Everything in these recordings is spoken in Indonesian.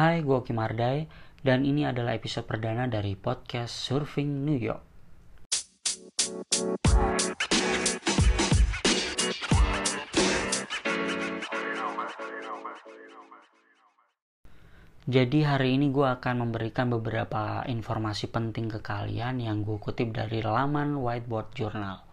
Hai, gue Kimardai dan ini adalah episode perdana dari podcast Surfing New York. Jadi hari ini gue akan memberikan beberapa informasi penting ke kalian yang gue kutip dari laman Whiteboard Journal.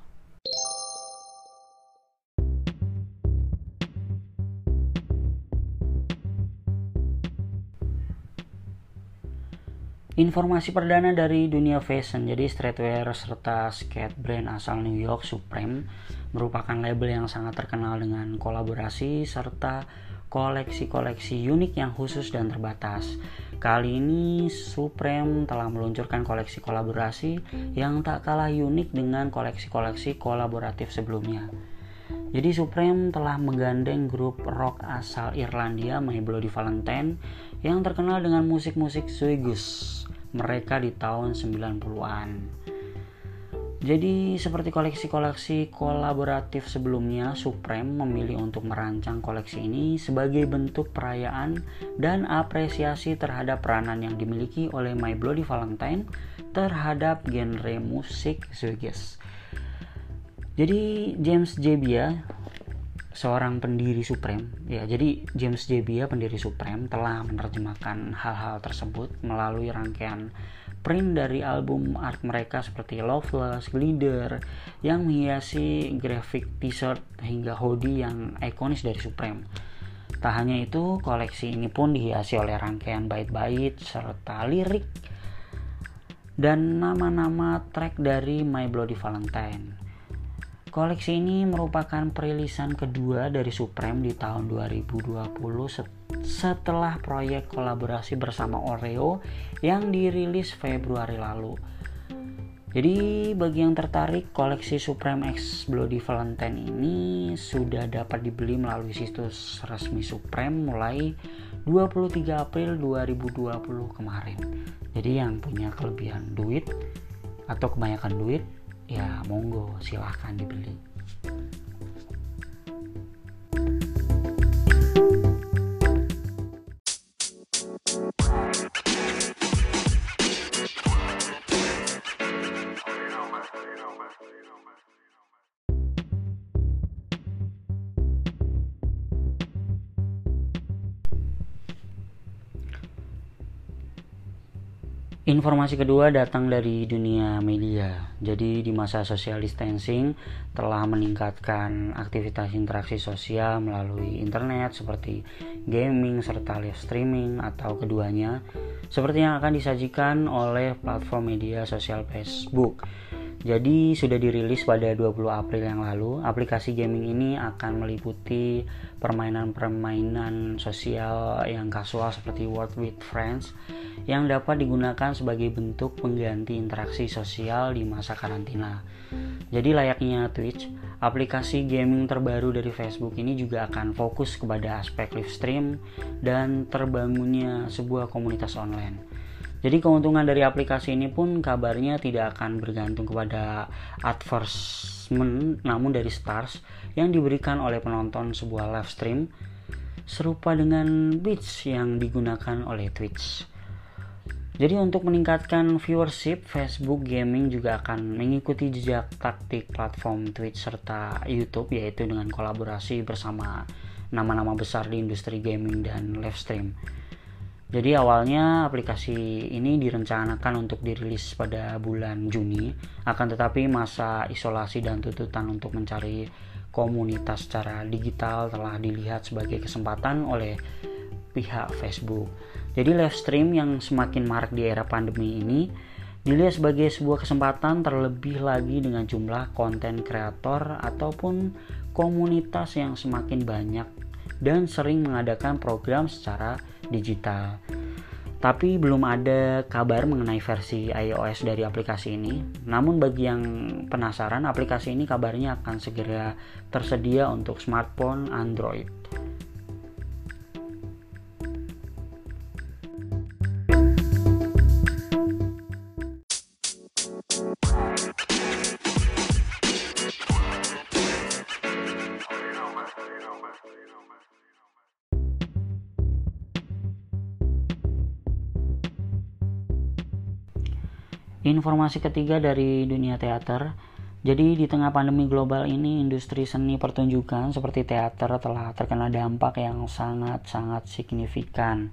Informasi perdana dari dunia fashion, jadi streetwear serta skate brand asal New York Supreme merupakan label yang sangat terkenal dengan kolaborasi serta koleksi-koleksi unik yang khusus dan terbatas. Kali ini Supreme telah meluncurkan koleksi kolaborasi yang tak kalah unik dengan koleksi-koleksi kolaboratif sebelumnya. Jadi Supreme telah menggandeng grup rock asal Irlandia My Bloody Valentine yang terkenal dengan musik-musik Suigus mereka di tahun 90-an. Jadi seperti koleksi-koleksi kolaboratif sebelumnya, Supreme memilih untuk merancang koleksi ini sebagai bentuk perayaan dan apresiasi terhadap peranan yang dimiliki oleh My Bloody Valentine terhadap genre musik shoegaze. Jadi James Jebbia seorang pendiri Supreme. Ya jadi James Jebbia pendiri Supreme telah menerjemahkan hal-hal tersebut melalui rangkaian print dari album art mereka seperti Loveless, Glider yang menghiasi grafik t-shirt hingga hoodie yang ikonis dari Supreme. Tak hanya itu koleksi ini pun dihiasi oleh rangkaian bait-bait serta lirik dan nama-nama track dari My Bloody Valentine Koleksi ini merupakan perilisan kedua dari Supreme di tahun 2020 setelah proyek kolaborasi bersama Oreo yang dirilis Februari lalu. Jadi bagi yang tertarik koleksi Supreme X Bloody Valentine ini sudah dapat dibeli melalui situs resmi Supreme mulai 23 April 2020 kemarin. Jadi yang punya kelebihan duit atau kebanyakan duit ya monggo silahkan dibeli Informasi kedua datang dari dunia media. Jadi di masa social distancing telah meningkatkan aktivitas interaksi sosial melalui internet seperti gaming serta live streaming atau keduanya seperti yang akan disajikan oleh platform media sosial Facebook. Jadi sudah dirilis pada 20 April yang lalu, aplikasi gaming ini akan meliputi permainan-permainan sosial yang kasual seperti Word with Friends yang dapat digunakan sebagai bentuk pengganti interaksi sosial di masa karantina. Jadi layaknya Twitch, aplikasi gaming terbaru dari Facebook ini juga akan fokus kepada aspek live stream dan terbangunnya sebuah komunitas online. Jadi keuntungan dari aplikasi ini pun kabarnya tidak akan bergantung kepada advertisement namun dari stars yang diberikan oleh penonton sebuah live stream serupa dengan bits yang digunakan oleh Twitch. Jadi untuk meningkatkan viewership, Facebook Gaming juga akan mengikuti jejak taktik platform Twitch serta YouTube yaitu dengan kolaborasi bersama nama-nama besar di industri gaming dan live stream. Jadi awalnya aplikasi ini direncanakan untuk dirilis pada bulan Juni, akan tetapi masa isolasi dan tuntutan untuk mencari komunitas secara digital telah dilihat sebagai kesempatan oleh pihak Facebook. Jadi live stream yang semakin marak di era pandemi ini dilihat sebagai sebuah kesempatan terlebih lagi dengan jumlah konten kreator ataupun komunitas yang semakin banyak dan sering mengadakan program secara digital. Tapi belum ada kabar mengenai versi iOS dari aplikasi ini. Namun bagi yang penasaran, aplikasi ini kabarnya akan segera tersedia untuk smartphone Android. Informasi ketiga dari dunia teater. Jadi di tengah pandemi global ini industri seni pertunjukan seperti teater telah terkena dampak yang sangat-sangat signifikan.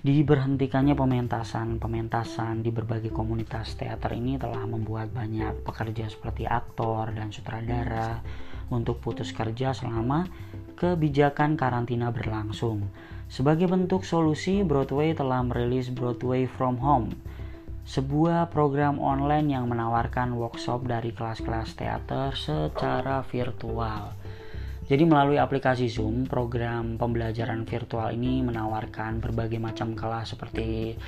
Diberhentikannya pementasan, pementasan di berbagai komunitas teater ini telah membuat banyak pekerja seperti aktor dan sutradara untuk putus kerja selama kebijakan karantina berlangsung. Sebagai bentuk solusi, Broadway telah merilis Broadway from Home, sebuah program online yang menawarkan workshop dari kelas-kelas teater secara virtual. Jadi melalui aplikasi Zoom, program pembelajaran virtual ini menawarkan berbagai macam kelas seperti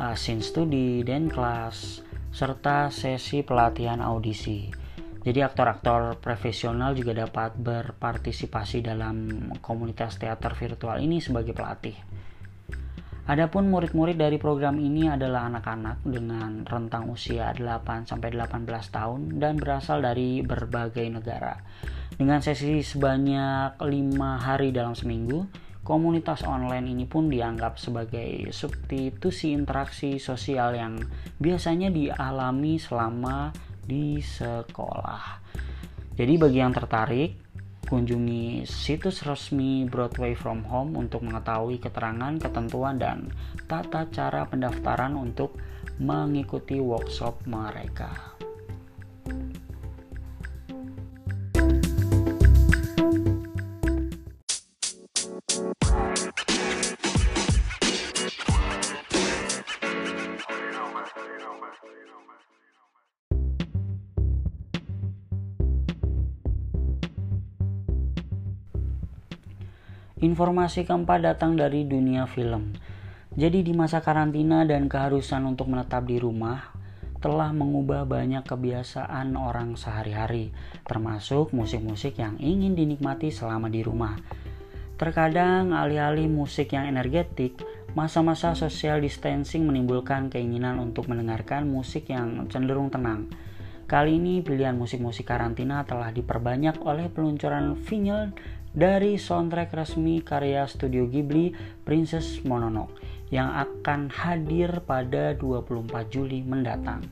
uh, scene study, dan kelas, serta sesi pelatihan audisi. Jadi aktor-aktor profesional juga dapat berpartisipasi dalam komunitas teater virtual ini sebagai pelatih. Adapun murid-murid dari program ini adalah anak-anak dengan rentang usia 8 18 tahun dan berasal dari berbagai negara. Dengan sesi sebanyak lima hari dalam seminggu, komunitas online ini pun dianggap sebagai substitusi interaksi sosial yang biasanya dialami selama di sekolah. Jadi bagi yang tertarik, kunjungi situs resmi Broadway From Home untuk mengetahui keterangan, ketentuan, dan tata cara pendaftaran untuk mengikuti workshop mereka. Informasi keempat datang dari dunia film. Jadi di masa karantina dan keharusan untuk menetap di rumah telah mengubah banyak kebiasaan orang sehari-hari, termasuk musik-musik yang ingin dinikmati selama di rumah. Terkadang alih-alih musik yang energetik, masa-masa social distancing menimbulkan keinginan untuk mendengarkan musik yang cenderung tenang. Kali ini pilihan musik-musik karantina telah diperbanyak oleh peluncuran vinyl dari soundtrack resmi karya studio Ghibli Princess Mononoke yang akan hadir pada 24 Juli mendatang.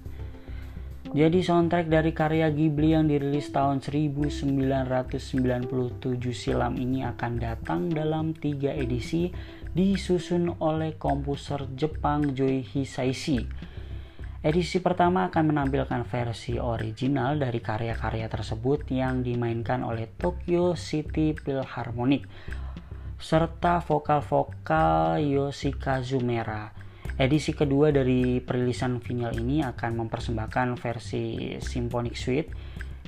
Jadi soundtrack dari karya Ghibli yang dirilis tahun 1997 silam ini akan datang dalam tiga edisi disusun oleh komposer Jepang Joy Hisaishi Edisi pertama akan menampilkan versi original dari karya-karya tersebut yang dimainkan oleh Tokyo City Philharmonic serta vokal-vokal Yoshikazu Mera. Edisi kedua dari perilisan vinyl ini akan mempersembahkan versi Symphonic Suite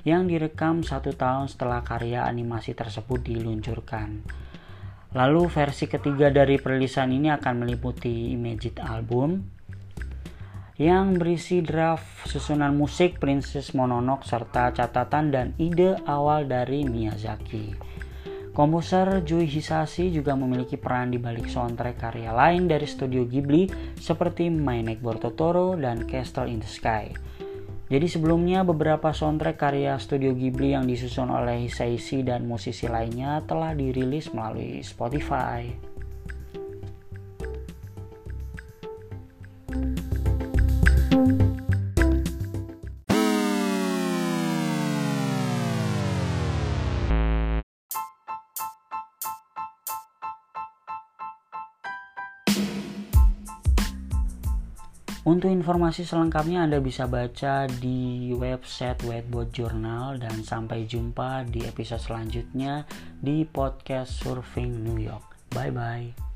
yang direkam satu tahun setelah karya animasi tersebut diluncurkan. Lalu versi ketiga dari perilisan ini akan meliputi Imagine Album, yang berisi draft susunan musik Princess Mononoke serta catatan dan ide awal dari Miyazaki. Komposer Jui Hisashi juga memiliki peran di balik soundtrack karya lain dari studio Ghibli seperti My Neighbor Totoro dan Castle in the Sky. Jadi sebelumnya beberapa soundtrack karya studio Ghibli yang disusun oleh Hisaishi dan musisi lainnya telah dirilis melalui Spotify. Untuk informasi selengkapnya Anda bisa baca di website Whiteboard Journal dan sampai jumpa di episode selanjutnya di podcast Surfing New York. Bye bye.